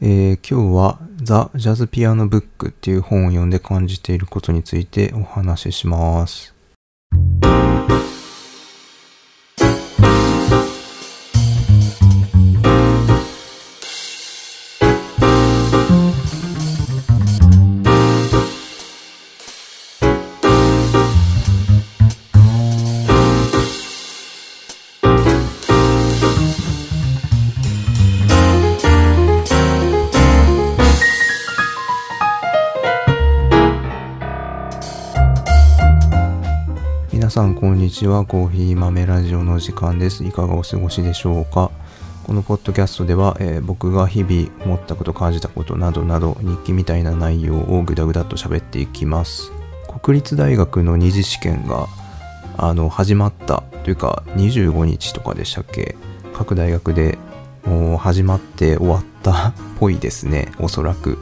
えー今日はザ・ジャズピアノブックっていう本を読んで感じていることについてお話しします。さんこんにちは。コーヒー豆ラジオの時間です。いかがお過ごしでしょうか？このポッドキャストでは、えー僕が日々思ったこと感じたことなどなど日記みたいな内容をぐだぐだと喋っていきます。国立大学の二次試験があの始まったというか25日とかでしたっけ？各大学でもう始まって終わったっぽいですね。おそらく。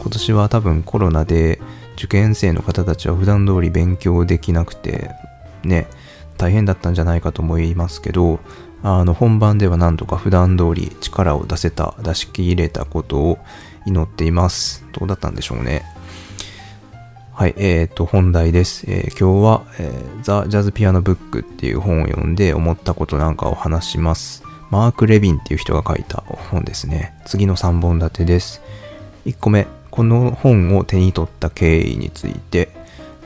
今年は多分コロナで受験生の方たちは普段通り勉強できなくてね大変だったんじゃないかと思いますけどあの本番ではなんとか普段通り力を出せた出し切れたことを祈っていますどうだったんでしょうねはい、えー、と、本題です。えー今日は、え、ザ・ジャズ・ピアノ・ブックっていう本を読んで思ったことなんかを話します。マーク・レビンっていう人が書いた本ですね。次の3本立てです。1個目、この本を手に取った経緯について。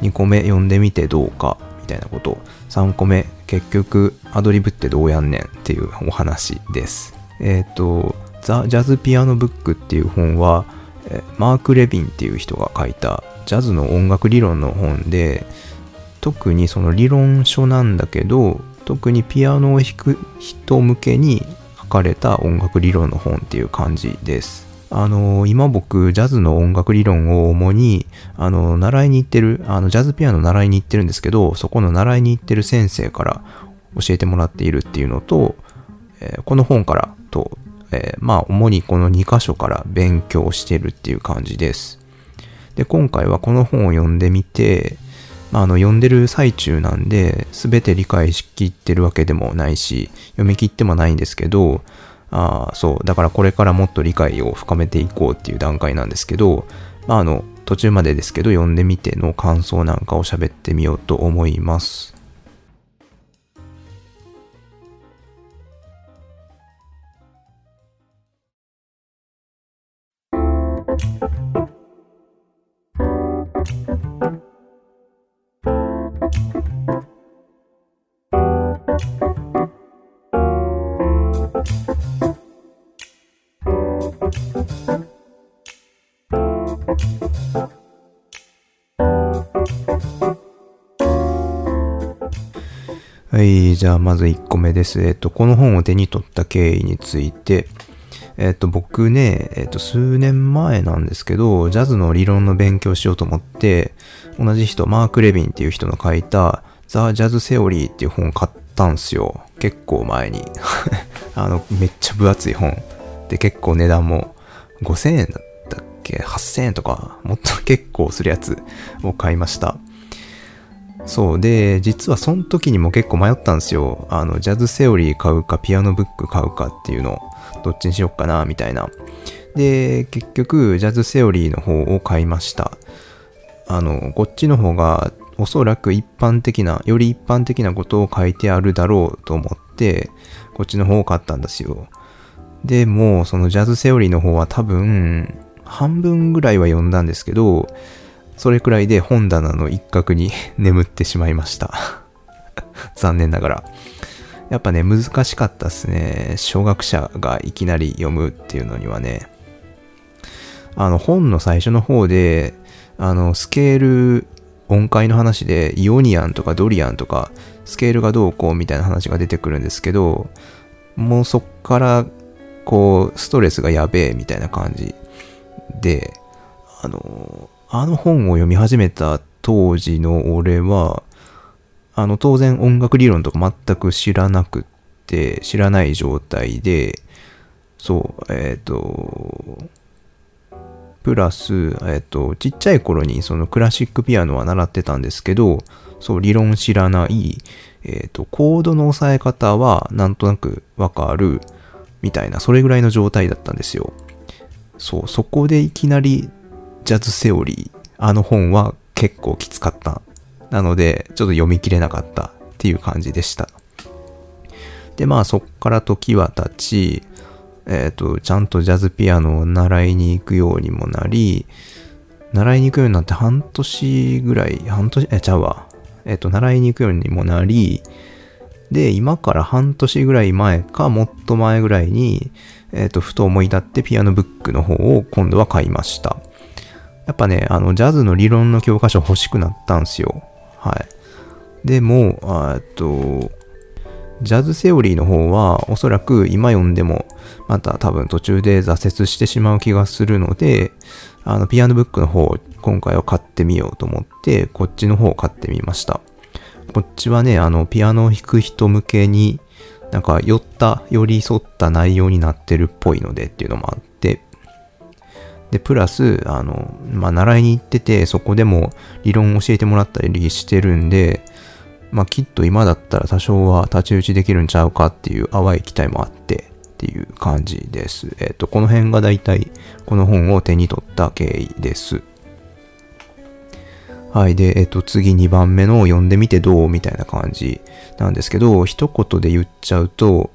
2個目、読んでみてどうか、たいなこと。3個目、結局、アドリブってどうやんねんっていうお話です。えっ、と、ザ・ジャズ・ピアノ・ブックっていう本は、マーク・レビンっていう人が書いたジャズの音楽理論の本で特にその理論書なんだけど特にピアノを弾く人向けに書かれた音楽理論の本っていう感じです。あの今僕ジャズの音楽理論を主にあの習いに行ってるあのジャズピアノ習いに行ってるんですけどそこの習いに行ってる先生から教えてもらっているっていうのと、えーこの本からと、えーまあ主にこの2箇所から勉強してるっていう感じです。で、今回はこの本を読んでみて、まあ、あの読んでる最中なんで、全て理解しきってるわけでもないし、読み切ってもないんですけど、あそう、だからこれからもっと理解を深めていこうっていう段階なんですけど、まあ、あの、途中までですけど、読んでみての感想なんかを喋ってみようと思います。はい、じゃあまず1個目です。えっと、この本を手に取った経緯について、えっと、僕ね、えっと、数年前なんですけど、ジャズの理論の勉強しようと思って、同じ人、マーク・レビンっていう人の書いた、ザ・ジャズ・セオリーっていう本を買ったんすよ。結構前に。あの、めっちゃ分厚い本。で、結構値段も5000円だったっけ ?8000 円とか、もっと結構するやつを買いました。そう。で、実はその時にも結構迷ったんですよ。あの、ジャズセオリー買うか、ピアノブック買うかっていうの、どっちにしよっかな、みたいな。で、結局、ジャズセオリーの方を買いました。あの、こっちの方が、おそらく一般的な、より一般的なことを書いてあるだろうと思って、こっちの方を買ったんですよ。でも、そのジャズセオリーの方は多分、半分ぐらいは読んだんですけど、それくらいで本棚の一角に 眠ってしまいました。残念ながら。やっぱね、難しかったっすね。小学者がいきなり読むっていうのにはね。あの、本の最初の方で、あの、スケール、音階の話で、イオニアンとかドリアンとか、スケールがどうこうみたいな話が出てくるんですけど、もうそっから、こう、ストレスがやべえみたいな感じで、あの、あの本を読み始めた当時の俺は、あの、当然音楽理論とか全く知らなくって、知らない状態で、そう、えっ、と、プラス、えっ、と、ちっちゃい頃にそのクラシックピアノは習ってたんですけど、そう、理論知らない、えっ、と、コードの押さえ方はなんとなくわかる、みたいな、それぐらいの状態だったんですよ。そう、そこでいきなりジャズセオリー、あの本は結構きつかった。なので、ちょっと読み切れなかったっていう感じでした。で、まあそっから時は経ち、えっ、ー、と、ちゃんとジャズピアノを習いに行くようにもなり、習いに行くようになって半年ぐらい、半年、え、ちゃうわ。えっ、ー、と、習いに行くようにもなり、で、今から半年ぐらい前か、もっと前ぐらいに、えっ、ー、と、ふと思い立ってピアノブックの方を今度は買いました。やっぱね、あの、ジャズの理論の教科書欲しくなったんすよ。はい。でも、えっと、ジャズセオリーの方はおそらく今読んでもまた多分途中で挫折してしまう気がするので、あの、ピアノブックの方今回は買ってみようと思って、こっちの方を買ってみました。こっちはね、あの、ピアノを弾く人向けに、なんか、寄った、寄り添った内容になってるっぽいのでっていうのもあっ、で、プラス、あの、まあ、習いに行ってて、そこでも理論を教えてもらったりしてるんで、まあ、きっと今だったら多少は太刀打ちできるんちゃうかっていう淡い期待もあって、っていう感じです。えっ、ー、と、この辺がだいたいこの本を手に取った経緯です。はい。で、えっ、と、次2番目の読んでみてどう？みたいな感じなんですけど、一言で言っちゃうと、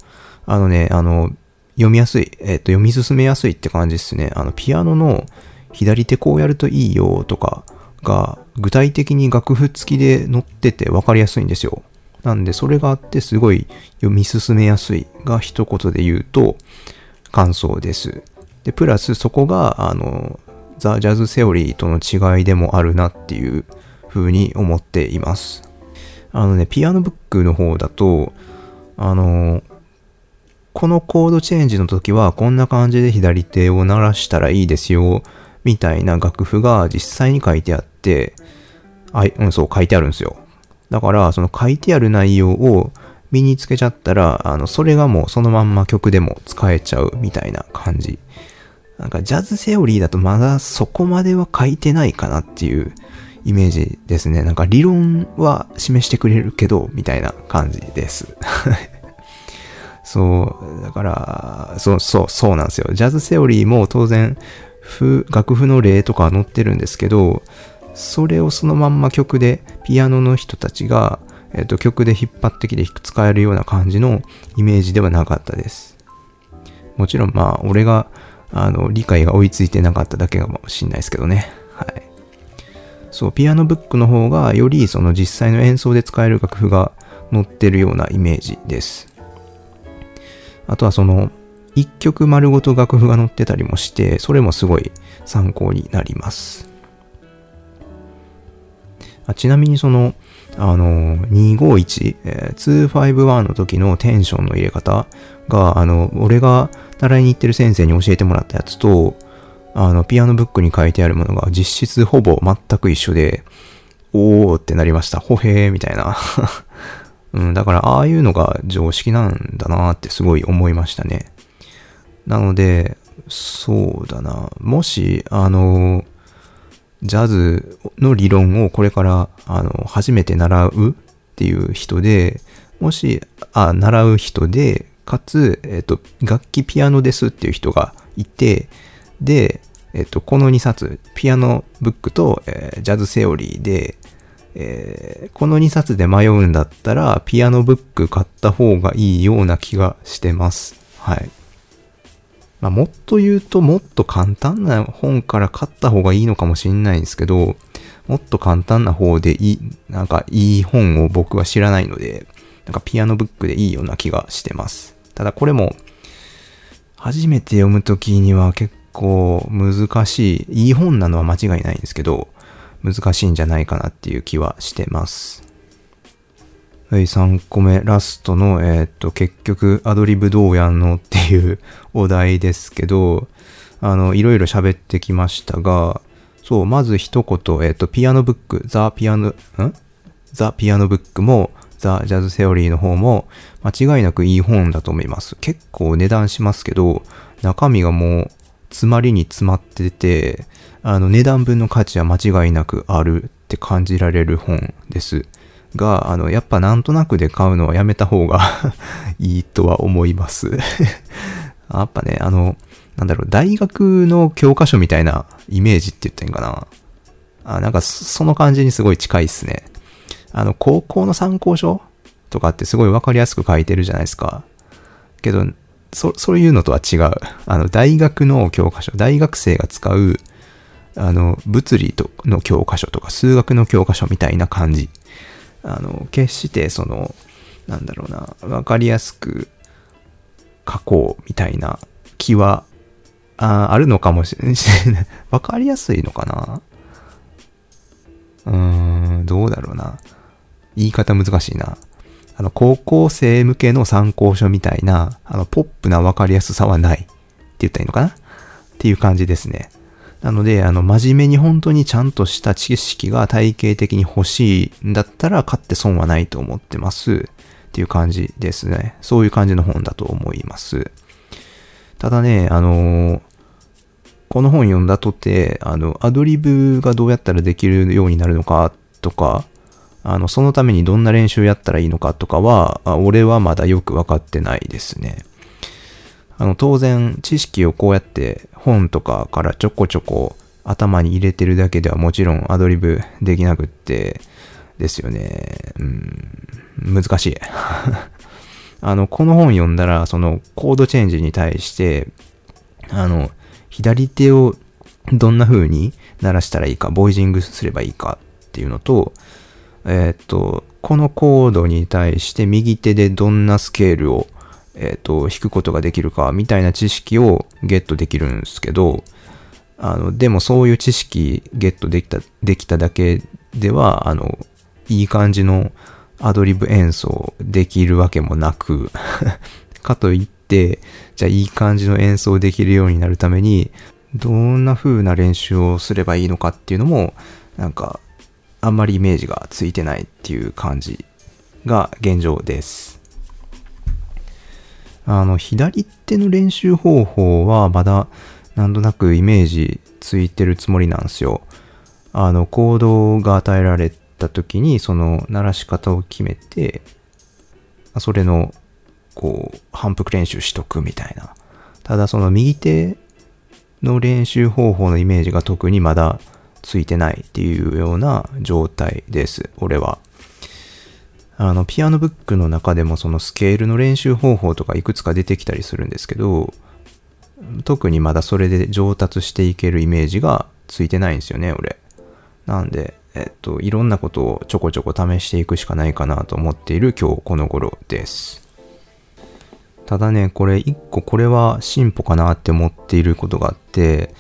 あのね、あの、読みやすい、えっ、と、読み進めやすいって感じですね。あの、ピアノの左手こうやるといいよとかが、具体的に楽譜付きで載ってて分かりやすいんですよ。なんで、それがあってすごい読み進めやすいが一言で言うと、感想です。で、プラスそこが、あの、ザ・ジャズ・セオリーとの違いでもあるなっていう風に思っています。あのね、ピアノブックの方だと、あの、このコードチェンジの時はこんな感じで左手を鳴らしたらいいですよ、みたいな楽譜が実際に書いてあって、あうん、そう書いてあるんですよ。だから、その書いてある内容を身につけちゃったら、あの、それがもうそのまんま曲でも使えちゃうみたいな感じなんかジャズセオリーだとまだそこまでは書いてないかなっていうイメージですね。なんか理論は示してくれるけど、みたいな感じです。そう、だから、そう、そう、そうなんですよ。ジャズセオリーも当然、楽譜の例とか載ってるんですけど、それをそのまんま曲で、ピアノの人たちが、えっと、曲で引っ張ってきて使えるような感じのイメージではなかったです。もちろんまあ、俺があの、理解が追いついてなかっただけかもしんないですけどね。はい。そう、ピアノブックの方がよりその実際の演奏で使える楽譜が載ってるようなイメージです。あとはその、一曲丸ごと楽譜が載ってたりもして、それもすごい参考になります。あちなみにその、あの、251、えー、251の時のテンションの入れ方が、あの、俺が習いに行ってる先生に教えてもらったやつと、あの、ピアノブックに書いてあるものが実質ほぼ全く一緒で、おーってなりました。ほへーみたいな。うん、だから、ああいうのが常識なんだなってすごい思いましたね。なので、そうだな。もし、あの、ジャズの理論をこれから、あの、初めて習うっていう人で、もし、あ、習う人で、かつ、えっ、と、楽器ピアノですっていう人がいて、で、えっ、と、この2冊、ピアノブックと、えー、ジャズセオリーで、えー、この2冊で迷うんだったら、ピアノブック買った方がいいような気がしてます。はい。まあ、もっと言うと、もっと簡単な本から買った方がいいのかもしんないんですけど、もっと簡単な方でいい、なんかいい本を僕は知らないので、なんかピアノブックでいいような気がしてます。ただこれも、初めて読むときには結構難しい、いい本なのは間違いないんですけど、難しいんじゃないかなっていう気はしてます。はい、3個目、ラストの、えー、っと、結局、アドリブどうやんのっていうお題ですけど、あの、いろいろ喋ってきましたが、そう、まず一言、え、っと、ピアノブック、ザ・ピアノ、ん？ザ・ピアノブックも、ザ・ジャズ・セオリーの方も間違いなくいい本だと思います。結構値段しますけど、中身がもう詰まりに詰まってて、あの値段分の価値は間違いなくあるって感じられる本です。が、あの、やっぱなんとなくで買うのはやめた方が いいとは思います やっぱね、あの、なんだろう、大学の教科書みたいなイメージって言ったらいいんかな。あ、なんかその感じにすごい近いっすね。あの、高校の参考書とかってすごいわかりやすく書いてるじゃないですか。けど、そ、そういうのとは違う。あの、大学の教科書、大学生が使う、あの、物理との教科書とか数学の教科書みたいな感じ。あの、決してその、なんだろうな、わかりやすく書こうみたいな気は、ああるのかもしれない。わかりやすいのかな？うーん、どうだろうな。言い方難しいな。あの、高校生向けの参考書みたいな、あの、ポップなわかりやすさはないって言ったらいいのかな？っていう感じですね。なので、あの、真面目に本当にちゃんとした知識が体系的に欲しいんだったら買って損はないと思ってます。っていう感じですね。そういう感じの本だと思います。ただね、あのー、この本読んだとて、あの、アドリブがどうやったらできるようになるのかとか、あの、そのためにどんな練習やったらいいのかとかは、俺はまだよくわかってないですね。あの、当然、知識をこうやって本とかからちょこちょこ頭に入れてるだけではもちろんアドリブできなくって、ですよね。うん、難しい。あの、この本読んだら、そのコードチェンジに対して、あの、左手をどんな風に鳴らしたらいいか、ボイジングすればいいかっていうのと、えっ、と、このコードに対して右手でどんなスケールを、えっ、と、弾くことができるか、みたいな知識をゲットできるんですけど、あの、でもそういう知識ゲットできた、できただけでは、あの、いい感じのアドリブ演奏できるわけもなく かといって、じゃあいい感じの演奏できるようになるために、どんな風な練習をすればいいのかっていうのも、なんかあんまりイメージがついてないっていう感じが現状です。あの、左手の練習方法はまだなんとなくイメージついてるつもりなんですよ。あの、コードが与えられた時にその鳴らし方を決めて、それのこう反復練習しとくみたいな。ただその右手の練習方法のイメージが特にまだついてないっていうような状態です、俺は。あの、ピアノブックの中でもそのスケールの練習方法とかいくつか出てきたりするんですけど、特にまだそれで上達していけるイメージがついてないんですよね、俺。なんで、えっと、いろんなことをちょこちょこ試していくしかないかなと思っている今日この頃です。ただね、これ一個これは進歩かなって思っていることがあって、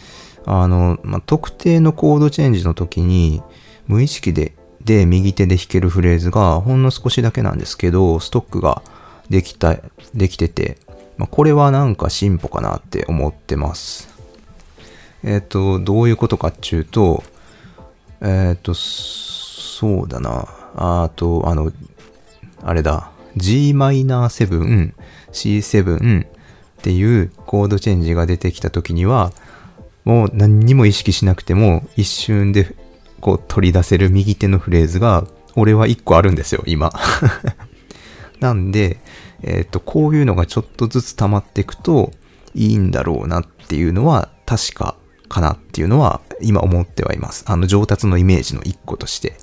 あの、まあ、特定のコードチェンジの時に、無意識で、で、右手で弾けるフレーズが、ほんの少しだけなんですけど、ストックができた、できてて、まあ、これはなんか進歩かなって思ってます。えっ、ー、と、どういうことかっていうと、えっ、ー、と、そうだな。あと、あの、あれだ。Gm7、C7 っていうコードチェンジが出てきた時には、もう何にも意識しなくても一瞬でこう取り出せる右手のフレーズが俺は一個あるんですよ、今。なんで、えっ、ー、と、こういうのがちょっとずつ溜まっていくといいんだろうなっていうのは確かかなっていうのは今思ってはいます。あの上達のイメージの一個として。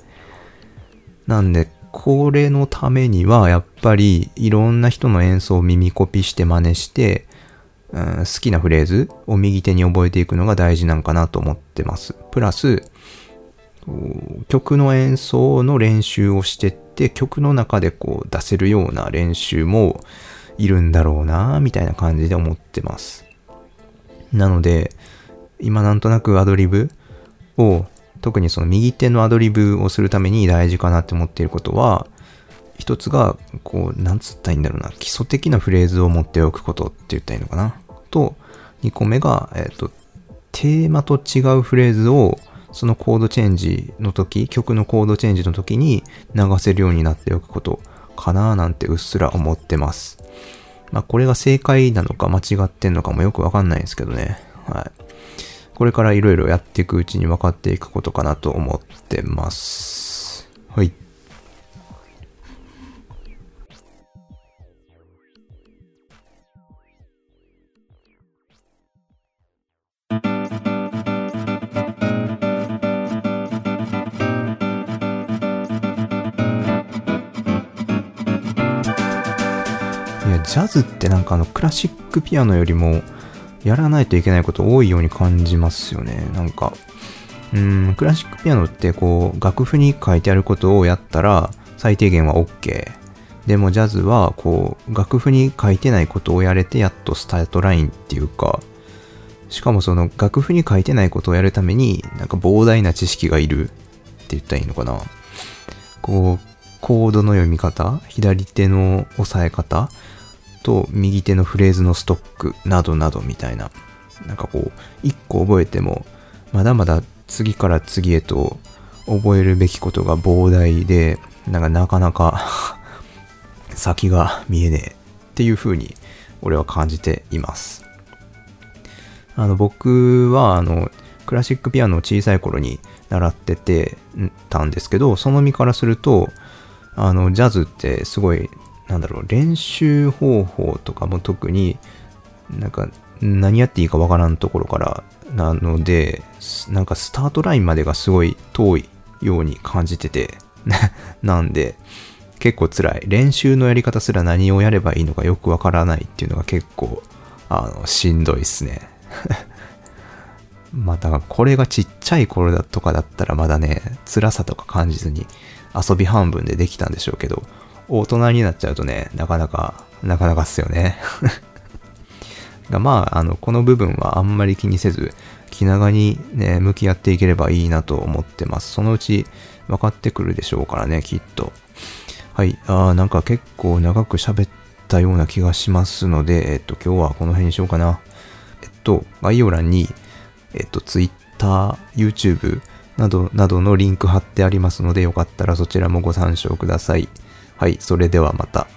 なんで、これのためにはやっぱりいろんな人の演奏を耳コピして真似して、うん、好きなフレーズを右手に覚えていくのが大事なんかなと思ってます。プラス、曲の演奏の練習をしてって曲の中でこう出せるような練習もいるんだろうなみたいな感じで思ってます。なので、今なんとなくアドリブを特にその右手のアドリブをするために大事かなって思っていることは一つがこうなんつったらいいんだろうな基礎的なフレーズを持っておくことって言ったらいいのかなと、2個目が、えっ、と、テーマと違うフレーズを、そのコードチェンジの時、曲のコードチェンジの時に流せるようになっておくことかななんてうっすら思ってます。まあこれが正解なのか間違ってんのかもよくわかんないんですけどね。はい。これからいろいろやっていくうちに分かっていくことかなと思ってます。はい。ジャズってなんかあのクラシックピアノよりもやらないといけないこと多いように感じますよね。なんか、うん、クラシックピアノってこう楽譜に書いてあることをやったら最低限は OK。でもジャズはこう楽譜に書いてないことをやれてやっとスタートラインっていうか、しかもその楽譜に書いてないことをやるためになんか膨大な知識がいるって言ったらいいのかな。こう、コードの読み方、左手の押さえ方と右手のフレーズのストックなどなどみたいな。なんかこう、一個覚えても、まだまだ次から次へと覚えるべきことが膨大で、なんかなかなか 先が見えねえっていう風に俺は感じています。あの僕はあのクラシックピアノを小さい頃に習っててたんですけど、その身からすると、あのジャズってすごいなんだろう、練習方法とかも特になんか何やっていいかわからんところからなので、なんかスタートラインまでがすごい遠いように感じてて なんで、結構辛い。練習のやり方すら何をやればいいのかよくわからないっていうのが結構、あの、しんどいっすね。また、これがちっちゃい頃だとかだったらまだね、辛さとか感じずに遊び半分でできたんでしょうけど、大人になっちゃうとね、なかなか、なかなかっすよね。がまあ、あの、この部分はあんまり気にせず、気長にね、向き合っていければいいなと思ってます。そのうち分かってくるでしょうからね、きっと。はい、あーなんか結構長く喋ったような気がしますので、えっと、今日はこの辺にしようかな。えっと、概要欄に、えっと、Twitter、YouTube など、などのリンク貼ってありますので、よかったらそちらもご参照ください。はい、それではまた。